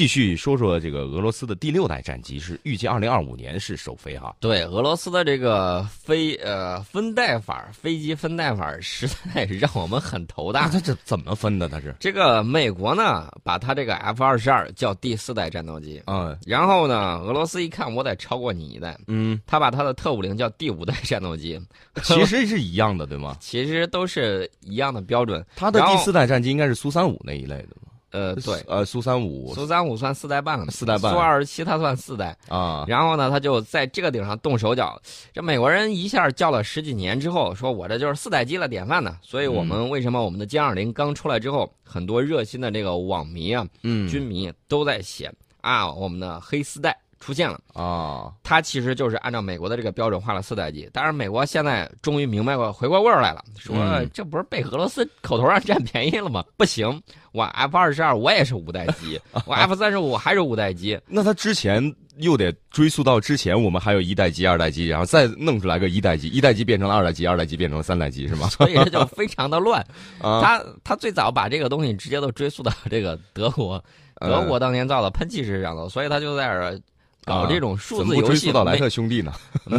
继续说说这个俄罗斯的第六代战机是预计二零二五年是首飞哈。对俄罗斯的这个飞呃分代法飞机分代法实在是让我们很头大。它这怎么分的？它是这个美国呢，把它这个 F 二十二叫第四代战斗机，嗯然后呢，俄罗斯一看我得超过你一代，嗯，他把他的特五零叫第五代战斗机，其实是一样的，对吗？其实都是一样的标准。它的第四代战机应该是苏三五那一类的嘛？呃，对，呃，苏三五苏三五算四代半了，四代半苏二十七它算四代。啊，然后呢，他就在这个顶上动手脚。这美国人一下叫了十几年之后，说我这就是四代机了，典范呢。所以我们为什么我们的歼二零刚出来之后，很多热心的这个网迷啊、嗯军迷都在写啊，我们的黑四代出现了。啊，它其实就是按照美国的这个标准画了四代机，但是美国现在终于明白过回过味儿来了，说嗯这不是被俄罗斯口头上占便宜了吗？不行，我 F 二十二我也是五代机，我 F 三十五还是五代机，那它之前又得追溯到之前，我们还有一代机、二代机，然后再弄出来个一代机，一代机变成了二代机，二代机变成了三代机，是吗？所以这就非常的乱。啊，他他最早把这个东西直接都追溯到这个德国，德国当年造的喷气式上头，所以他就在这儿搞这种数字游戏到莱特兄弟呢？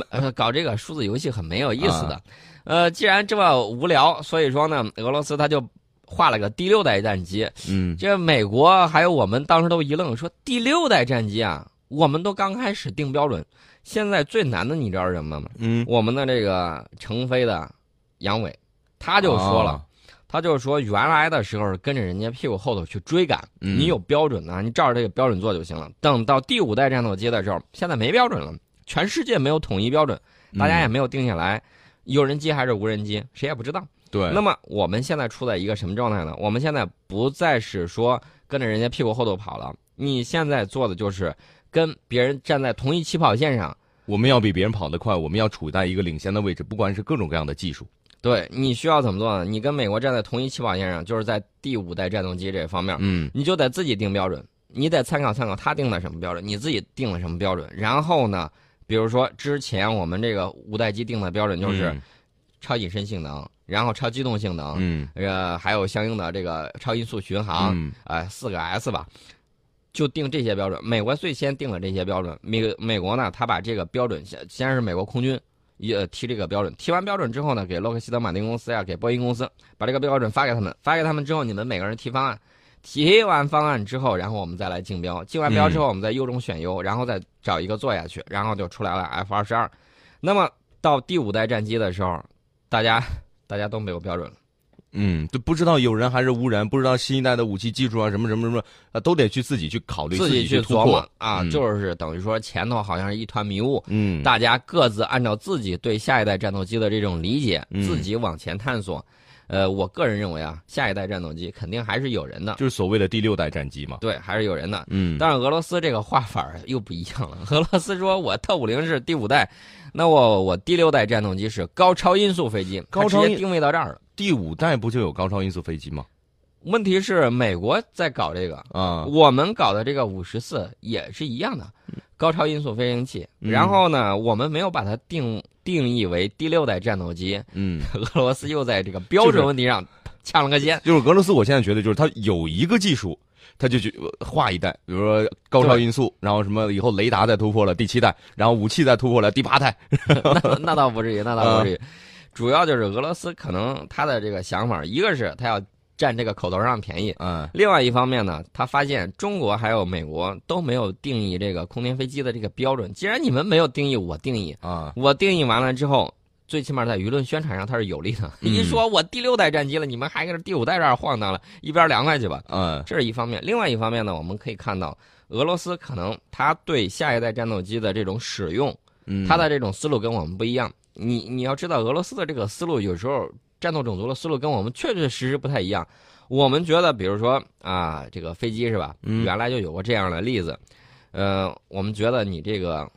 呃，搞这个数字游戏很没有意思的。呃，既然这么无聊，所以说呢，俄罗斯他就画了个第六代战机。嗯这美国还有我们当时都一愣，说第六代战机啊，我们都刚开始定标准，现在最难的你知道是什么吗？嗯，我们的这个成飞的杨伟，他就说了。啊他就是说，原来的时候跟着人家屁股后头去追赶，嗯你有标准呢，你照着这个标准做就行了。等到第五代战斗机的时候，现在没标准了，全世界没有统一标准，大家也没有定下来，有人机还是无人机，谁也不知道。对，那么我们现在处在一个什么状态呢？我们现在不再是说跟着人家屁股后头跑了，你现在做的就是跟别人站在同一起跑线上。我们要比别人跑得快，我们要处在一个领先的位置，不管是各种各样的技术。对，你需要怎么做呢？你跟美国站在同一起跑线上，就是在第五代战斗机这方面，嗯你就得自己定标准，你得参考参考他定的什么标准，你自己定了什么标准。然后呢，比如说之前我们这个五代机定的标准就是嗯超隐身性能，然后超机动性能，嗯呃，还有相应的这个超音速巡航，嗯呃、四个 S 吧，就定这些标准。美国最先定了这些标准，美美国呢，他把这个标准先先是美国空军也提这个标准，提完标准之后呢，给洛克希德马丁公司呀，给波音公司把这个标准发给他们，发给他们之后，你们每个人提方案。提完方案之后，然后我们再来竞标，竞完标之后，我们再优中选优，然后再找一个做下去，然后就出来了 F 二十二。那么到第五代战机的时候，大家大家都没有标准了。嗯，就不知道有人还是无人，不知道新一代的武器技术啊，什么什么什么，啊，都得去自己去考虑，自己去琢磨啊，嗯就是等于说前头好像是一团迷雾，嗯，大家各自按照自己对下一代战斗机的这种理解，嗯自己往前探索。呃，我个人认为啊，下一代战斗机肯定还是有人的，就是所谓的第六代战机嘛。对，还是有人的。嗯，但是俄罗斯这个画法又不一样了。俄罗斯说我特五零是第五代，那我我第六代战斗机是高超音速飞机，高超音定位到这儿了。第五代不就有高超音速飞机吗？问题是美国在搞这个，啊，我们搞的这个五十四也是一样的，高超音速飞行器。嗯然后呢，我们没有把它定定义为第六代战斗机。嗯，俄罗斯又在这个标准问题上呛了个尖。就是俄罗斯，我现在觉得就是它有一个技术，它就去呃划一代，比如说高超音速，然后什么以后雷达再突破了第七代，然后武器再突破了第八代。那那倒不至于，那倒不至于。嗯 主要就是俄罗斯可能他的这个想法，一个是他要占这个口头上便宜，嗯另外一方面呢，他发现中国还有美国都没有定义这个空天飞机的这个标准。既然你们没有定义，我定义，啊，我定义完了之后，最起码在舆论宣传上它是有利的。嗯一说我第六代战机了，你们还搁这第五代这儿晃荡了，一边凉快去吧。嗯这是一方面，另外一方面呢，我们可以看到俄罗斯可能他对下一代战斗机的这种使用，嗯，他的这种思路跟我们不一样。你你要知道，俄罗斯的这个思路有时候战斗种族的思路跟我们确确实实不太一样。我们觉得，比如说啊，这个飞机是吧？嗯原来就有过这样的例子。呃，我们觉得你这个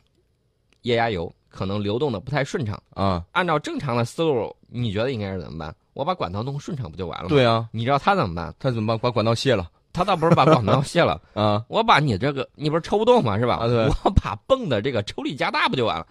液压油可能流动的不太顺畅。啊，按照正常的思路，你觉得应该是怎么办？我把管道弄顺畅不就完了吗？，对啊，你知道他怎么办？他怎么办？把管道卸了他倒不是把管道卸了，啊？我把你这个，你不是抽不动吗？是吧？我把泵的这个抽力加大不就完了？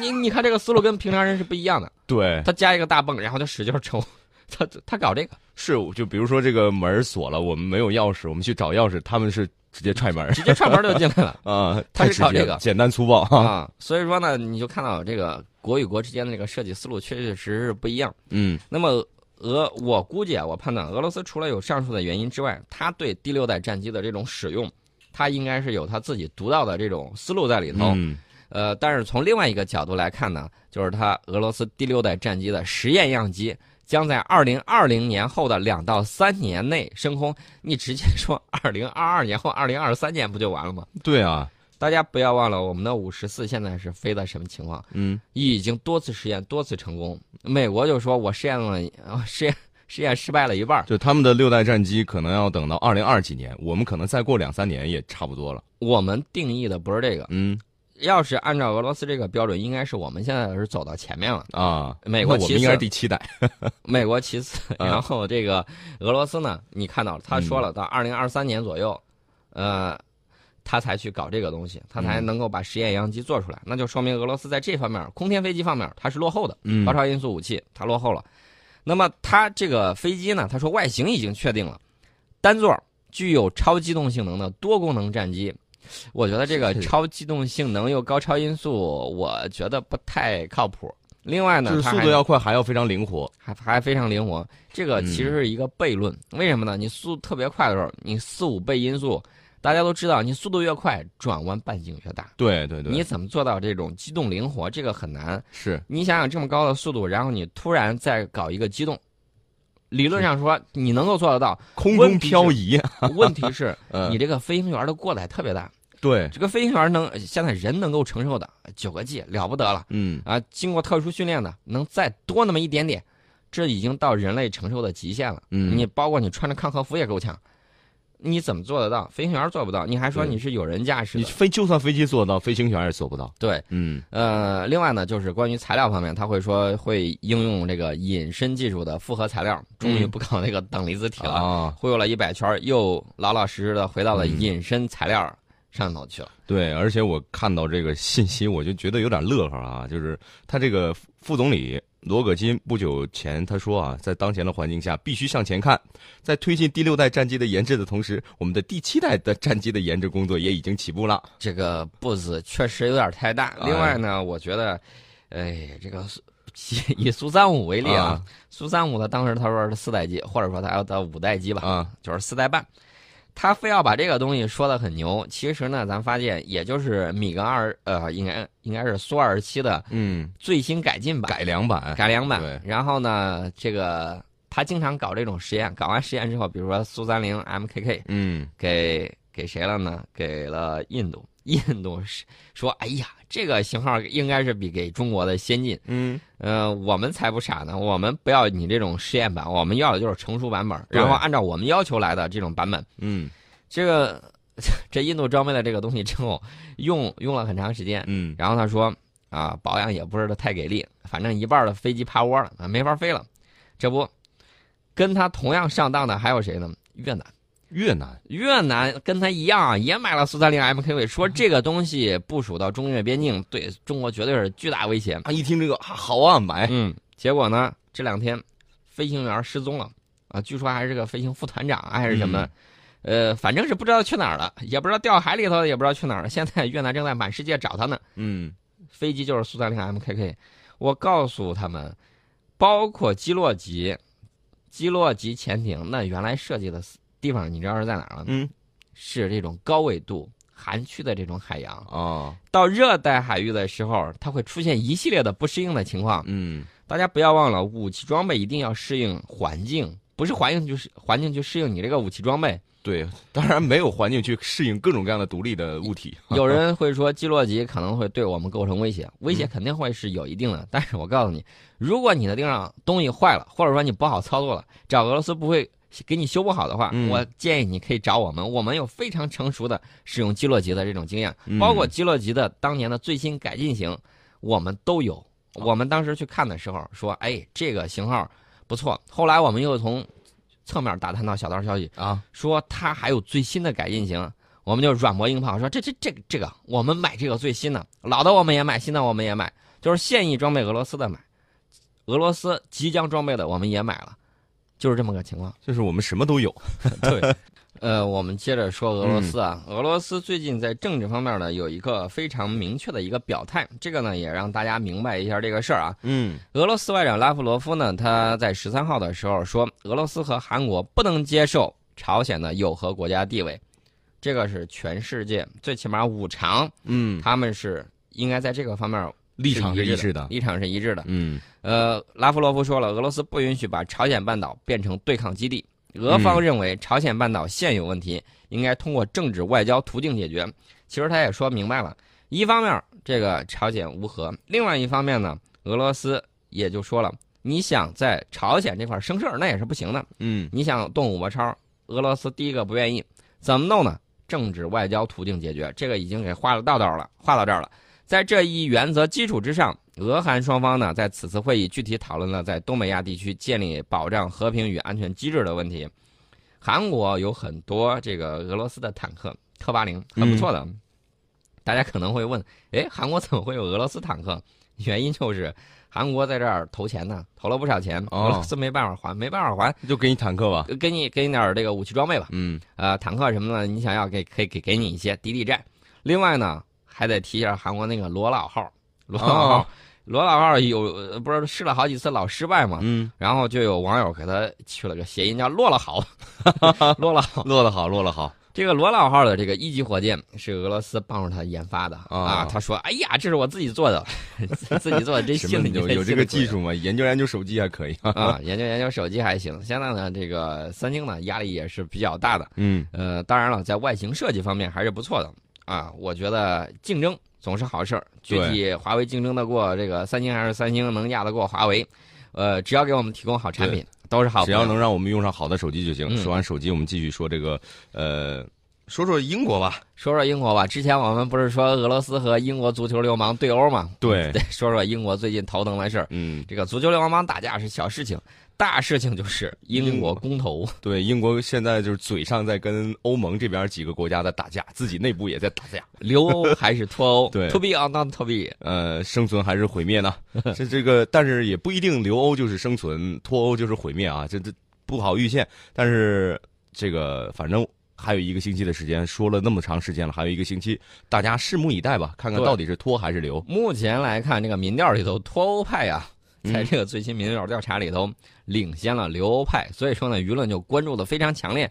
你你看这个思路跟平常人是不一样的。对，他加一个大泵，然后就使劲抽，他他搞这个，是就比如说这个门锁了，我们没有钥匙，我们去找钥匙，他们是直接踹门直接踹门就进来了啊，他是搞这个简单粗暴啊。啊。所以说呢，你就看到这个国与国之间的这个设计思路确确实实是不一样。嗯那么俄，我估计啊，我判断俄罗斯除了有上述的原因之外，他对第六代战机的这种使用，他应该是有他自己独到的这种思路在里头。嗯呃，但是从另外一个角度来看呢，就是它俄罗斯第六代战机的实验样机将在二零二零年后的两到三年内升空。你直接说二零二二年或二零二三年不就完了吗？对啊，大家不要忘了，我们的五十四现在是飞的什么情况？嗯已经多次实验，多次成功。美国就说我试验了，呃实验实验失败了一半儿。就他们的六代战机可能要等到二零二几年，我们可能再过两三年也差不多了。我们定义的不是这个，嗯要是按照俄罗斯这个标准，应该是我们现在是走到前面了。啊，美国其次我们应该是第七代。美国其次，嗯然后这个俄罗斯呢，你看到了，他说了，到二零二三年左右，呃，他才去搞这个东西，他才嗯能够把实验样机做出来，那就说明俄罗斯在这方面，空天飞机方面它是落后的，嗯高超音速武器它落后了。那么它这个飞机呢，他说外形已经确定了，单座具有超机动性能的多功能战机。我觉得这个超机动性能又高超音速，我觉得不太靠谱。另外呢，就是速度要快，还要非常灵活。还还非常灵活。这个其实是一个悖论，为什么呢？你速度特别快的时候，你四五倍音速，大家都知道，你速度越快，转弯半径越大。对对对，你怎么做到这种机动灵活？这个很难。是你想想这么高的速度，然后你突然再搞一个机动，理论上说你能够做得到，空中漂移。问题是 嗯你这个飞行员的过载特别大。对，这个飞行员能现在人能够承受的九个 G 了不得了。嗯啊，经过特殊训练的，能再多那么一点点，这已经到人类承受的极限了。嗯，你包括你穿着抗和服也够呛，你怎么做得到？飞行员做不到，你还说你是有人驾驶？你飞就算飞机做得到，飞行员也做不到。对，嗯呃，另外呢，就是关于材料方面，他会说会应用这个隐身技术的复合材料，终于嗯不搞那个等离子体了，啊，忽悠了一百圈，又老老实实的回到了嗯隐身材料上头去了。对，而且我看到这个信息，我就觉得有点乐呵啊，就是他这个副总理罗葛金不久前他说啊，在当前的环境下必须向前看，在推进第六代战机的研制的同时，我们的第七代的战机的研制工作也已经起步了。这个步子确实有点太大。哎另外呢，我觉得，哎，这个苏以苏三五为例啊，啊苏三五的当时他说是四代机，或者说他要到五代机吧，啊，就是四代半。他非要把这个东西说的很牛，其实呢，咱发现也就是米格二呃，应该应该是苏二十七的嗯，最新改进版、改良版，改良版对。然后呢，这个他经常搞这种实验，搞完实验之后，比如说苏三零 MKK 嗯给给谁了呢？给了印度。印度是说，哎呀，这个型号应该是比给中国的先进。嗯，呃，我们才不傻呢，我们不要你这种试验版，我们要的就是成熟版本，然后按照我们要求来的这种版本。嗯这个这印度装备了这个东西之后，用用了很长时间，嗯然后他说啊，保养也不是太给力，反正一半的飞机趴窝了啊，没法飞了。这不，跟他同样上当的还有谁呢？越南。越南，越南跟他一样啊，也买了苏三零 MKV，说这个东西部署到中越边境，对中国绝对是巨大威胁。他，一听这个啊，好啊，买，嗯，结果呢，这两天飞行员失踪了啊，据说还是个飞行副团长啊还是什么，呃，反正是不知道去哪儿了，也不知道掉海里头，也不知道去哪儿了。现在越南正在满世界找他呢。嗯飞机就是苏三零 MKK，我告诉他们，包括基洛级、基洛级潜艇，那原来设计的地方，你知道是在哪儿吗？嗯是这种高纬度、寒区的这种海洋。啊，到热带海域的时候，它会出现一系列的不适应的情况。嗯大家不要忘了，武器装备一定要适应环境，不是环境就是环境去适应你这个武器装备。对，当然没有环境去适应各种各样的独立的物体。有人会说基洛级可能会对我们构成威胁，威胁肯定会是有一定的。但是我告诉你，如果你的地上东西坏了，或者说你不好操作了，找俄罗斯不会给你修不好的话，嗯。我建议你可以找我们，我们有非常成熟的使用基洛级的这种经验，嗯。包括基洛级的当年的最新改进型，我们都有。我们当时去看的时候说，哎，这个型号不错。后来我们又从侧面打探到小道消息，啊，说它还有最新的改进型，我们就软磨硬泡说这这这个这个我们买这个最新的，老的我们也买，新的我们也买，就是现役装备俄罗斯的买，俄罗斯即将装备的我们也买了，就是这么个情况。就是我们什么都有。对，呃，我们接着说俄罗斯啊，俄罗斯最近在政治方面呢有一个非常明确的一个表态，这个呢也让大家明白一下这个事儿啊。嗯俄罗斯外长拉夫罗夫呢，他在十三号的时候说，俄罗斯和韩国不能接受朝鲜的有核国家地位，这个是全世界最起码五常，嗯，他们是应该在这个方面立场是一一致的。立场是一致的。嗯呃，拉夫罗夫说了，俄罗斯不允许把朝鲜半岛变成对抗基地。俄方认为朝鲜半岛现有问题应该通过政治外交途径解决。其实他也说明白了，一方面这个朝鲜无核，另外一方面呢，俄罗斯也就说了，你想在朝鲜这块生事儿那也是不行的。嗯你想动武拔超，俄罗斯第一个不愿意，怎么弄呢？政治外交途径解决，这个已经给画了道道了，画到这儿了。在这一原则基础之上，俄韩双方呢在此次会议具体讨论了在东北亚地区建立保障和平与安全机制的问题。韩国有很多这个俄罗斯的坦克特八零，很不错的。大家可能会问，哎，韩国怎么会有俄罗斯坦克？原因就是韩国在这儿投钱呢，投了不少钱，哦俄罗斯没办法还，没办法还，就给你坦克吧。给你给你点儿这个武器装备吧。嗯呃，坦克什么的，你想要给可以给给你一些抵抵债。另外呢，还得提一下韩国那个罗老号，罗老号，哦罗老号有呃不是试了好几次老失败嘛，嗯，然后就有网友给他取了个谐音叫 “落了好”，落了好。落了好，落了好。这个罗老号的这个一级火箭是俄罗斯帮助他研发的啊啊。他说：“哎呀，这是我自己做的，自己做的，真什么信了有有这个技术吗？研究研究手机还可以。啊。”研究研究手机还行。现在呢，这个三星呢压力也是比较大的。嗯呃，当然了，在外形设计方面还是不错的啊。我觉得竞争总是好事儿。具体华为竞争得过这个三星，还是三星能压得过华为？呃，只要给我们提供好产品，都是好。只要能让我们用上好的手机就行。嗯说完手机，我们继续说这个呃，说说英国吧。说说英国吧，之前我们不是说俄罗斯和英国足球流氓对殴吗？对 对，说说英国最近头疼的事儿。嗯，这个足球流氓打架是小事情，大事情就是英国公投。对，英国现在就是嘴上在跟欧盟这边几个国家在打架，自己内部也在打架。留欧还是脱欧？对，to be or not to be？呃，生存还是毁灭呢？这这个，但是也不一定留欧就是生存，脱欧就是毁灭啊，这这不好预见。但是这个反正还有一个星期的时间，说了那么长时间了，还有一个星期，大家拭目以待吧，看看到底是脱还是留。目前来看，这个民调里头，脱欧派呀、嗯在这个最新民调调查里头领先了留欧派，所以说呢，舆论就关注的非常强烈。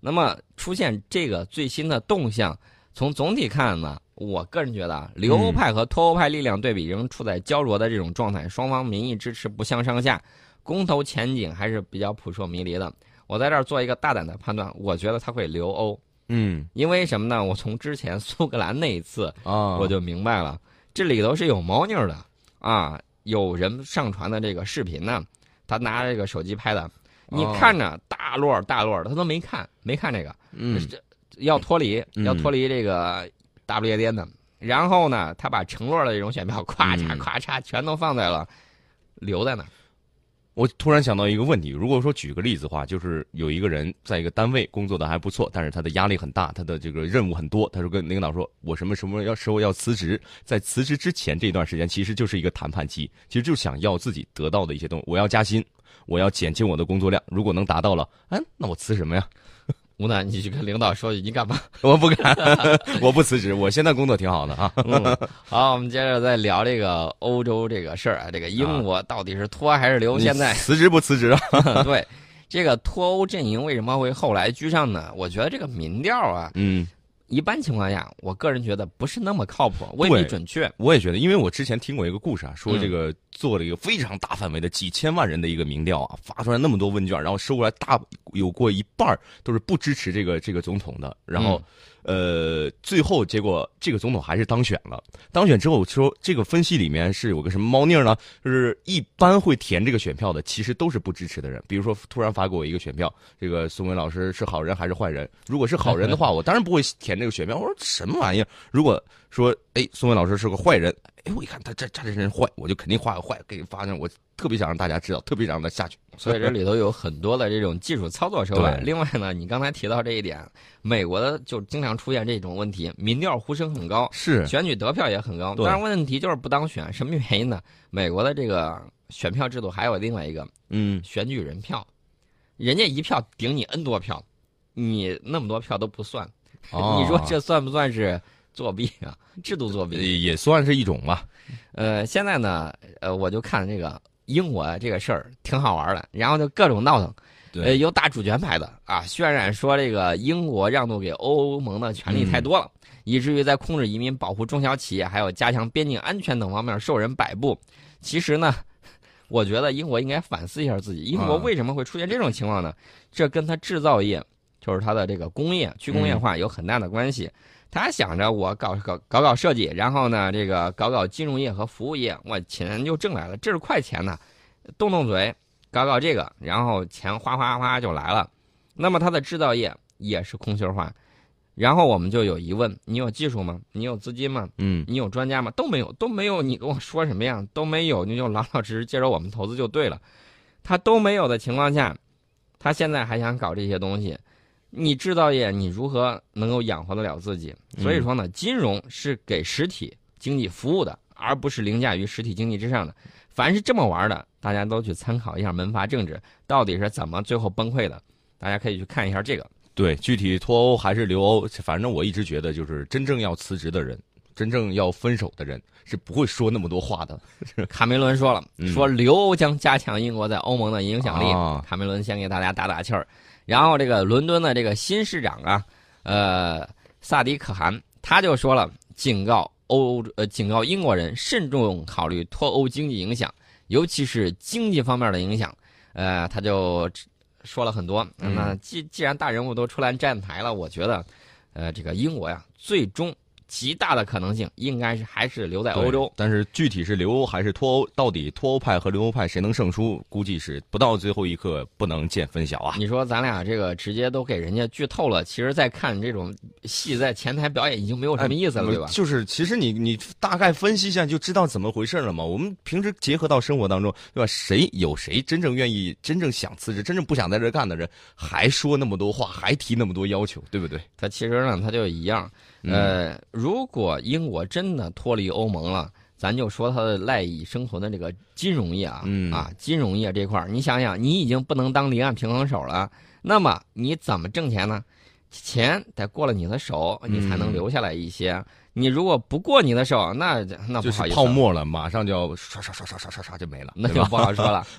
那么出现这个最新的动向，从总体看呢，我个人觉得啊，留欧派和脱欧派力量对比仍处在焦灼的这种状态，双方民意支持不相上下，公投前景还是比较扑朔迷离的。我在这儿做一个大胆的判断，我觉得他会留欧，嗯因为什么呢？我从之前苏格兰那一次。啊，我就明白了，这里头是有猫腻儿的啊！有人上传的这个视频呢，他拿着这个手机拍的，你哦看着大摞大摞的，他都没看，没看这个，嗯这要脱离，嗯要脱离这个大不列颠的。然后呢，他把成摞的这种选票，咵嚓嗯咵嚓全都放在了，留在那儿。我突然想到一个问题，如果说举个例子的话，就是有一个人在一个单位工作的还不错，但是他的压力很大，他的这个任务很多，他说跟领导说，我什么什么要时候要辞职，在辞职之前这段时间其实就是一个谈判期，其实就想要自己得到的一些东西，我要加薪，我要减轻我的工作量，如果能达到了，嗯，那我辞什么呀？吴楠，你去跟领导说，你干嘛？我不敢，我不辞职，我现在工作挺好的啊。嗯，好，我们接着再聊这个欧洲这个事儿啊，这个英国到底是脱还是留？现在辞职不辞职啊？对，这个脱欧阵营为什么会后来居上呢？我觉得这个民调啊，嗯。一般情况下，我个人觉得不是那么靠谱，未必对准确。我也觉得，因为我之前听过一个故事啊，说嗯这个做了一个非常大范围的几千万人的一个民调啊，发出来那么多问卷，然后收过来大有过一半儿都是不支持这个这个总统的，然后。呃，最后结果这个总统还是当选了。当选之后说，这个分析里面是有个什么猫腻呢？就是一般会填这个选票的，其实都是不支持的人。比如说，突然发给我一个选票，这个宋伟老师是好人还是坏人？如果是好人的话，我当然不会 填这个选票。我说什么玩意儿？如果说哎，宋文老师是个坏人，哎，我一看他这这这人坏，我就肯定画个坏给发上。我特别想让大家知道，特别想让他下去。所以这里头有很多的这种技术操作手 法。另外呢，你刚才提到这一点，美国的就经常出现这种问题，民调呼声很高，是选举得票也很高，对但是问题就是不当选，什么原因呢？美国的这个选票制度还有另外一个嗯，选举人票，人家一票顶你 N 多票，你那么多票都不算，哦 你说这算不算是作弊啊？制度作弊？也算是一种吧。呃，现在呢，呃，我就看这个英国这个事儿挺好玩的，然后就各种闹腾，对呃，有打主权牌的啊，渲染说这个英国让渡给欧盟的权利太多了，以至于在控制移民、保护中小企业，还有加强边境安全等方面受人摆布。其实呢，我觉得英国应该反思一下自己，英国啊为什么会出现这种情况呢？这跟他制造业，就是它的这个工业去工业化有很大的关系。他想着我搞搞搞搞设计，然后呢，这个搞搞金融业和服务业，我钱就挣来了，这是快钱呐，动动嘴搞搞这个，然后钱哗哗哗就来了。那么它的制造业也是空心化，然后我们就有疑问：你有技术吗？你有资金吗？嗯你有专家吗？都没有，都没有。你跟我说什么呀？都没有，你就老老实实接受我们投资就对了。他都没有的情况下，他现在还想搞这些东西，你制造业你如何能够养活得了自己？所以说呢，金融是给实体经济服务的，而不是凌驾于实体经济之上的。凡是这么玩的，大家都去参考一下门阀政治到底是怎么最后崩溃的，大家可以去看一下这个。对，具体脱欧还是留欧，反正我一直觉得，就是真正要辞职的人，真正要分手的人，是不会说那么多话的。卡梅伦说了，嗯说留欧将加强英国在欧盟的影响力。啊卡梅伦先给大家打打气儿，然后这个伦敦的这个新市长啊，呃，萨迪可汗他就说了，警告欧呃警告英国人慎重考虑脱欧经济影响，尤其是经济方面的影响。呃，他就说了很多。嗯那既既然大人物都出来站台了，我觉得，呃，这个英国呀，最终极大的可能性应该是还是留在欧洲。但是具体是留欧还是脱欧，到底脱欧派和留欧派谁能胜出，估计是不到最后一刻不能见分晓啊。你说咱俩这个直接都给人家剧透了，其实再看这种戏在前台表演已经没有什么意思了，哎对吧？就是其实你你大概分析一下就知道怎么回事了嘛。我们平时结合到生活当中，对吧？谁有谁真正愿意、真正想辞职、真正不想在这干的人，还说那么多话，还提那么多要求，对不对？他其实呢，他就一样。嗯呃，如果英国真的脱离欧盟了，咱就说它的赖以生存的这个金融业啊，嗯啊，金融业这块儿，你想想，你已经不能当离岸平衡手了，那么你怎么挣钱呢？钱得过了你的手，你才能嗯留下来一些。你如果不过你的手，那那不好意思，泡沫了，马上就要刷刷刷刷刷刷刷就没了，那就不好说了。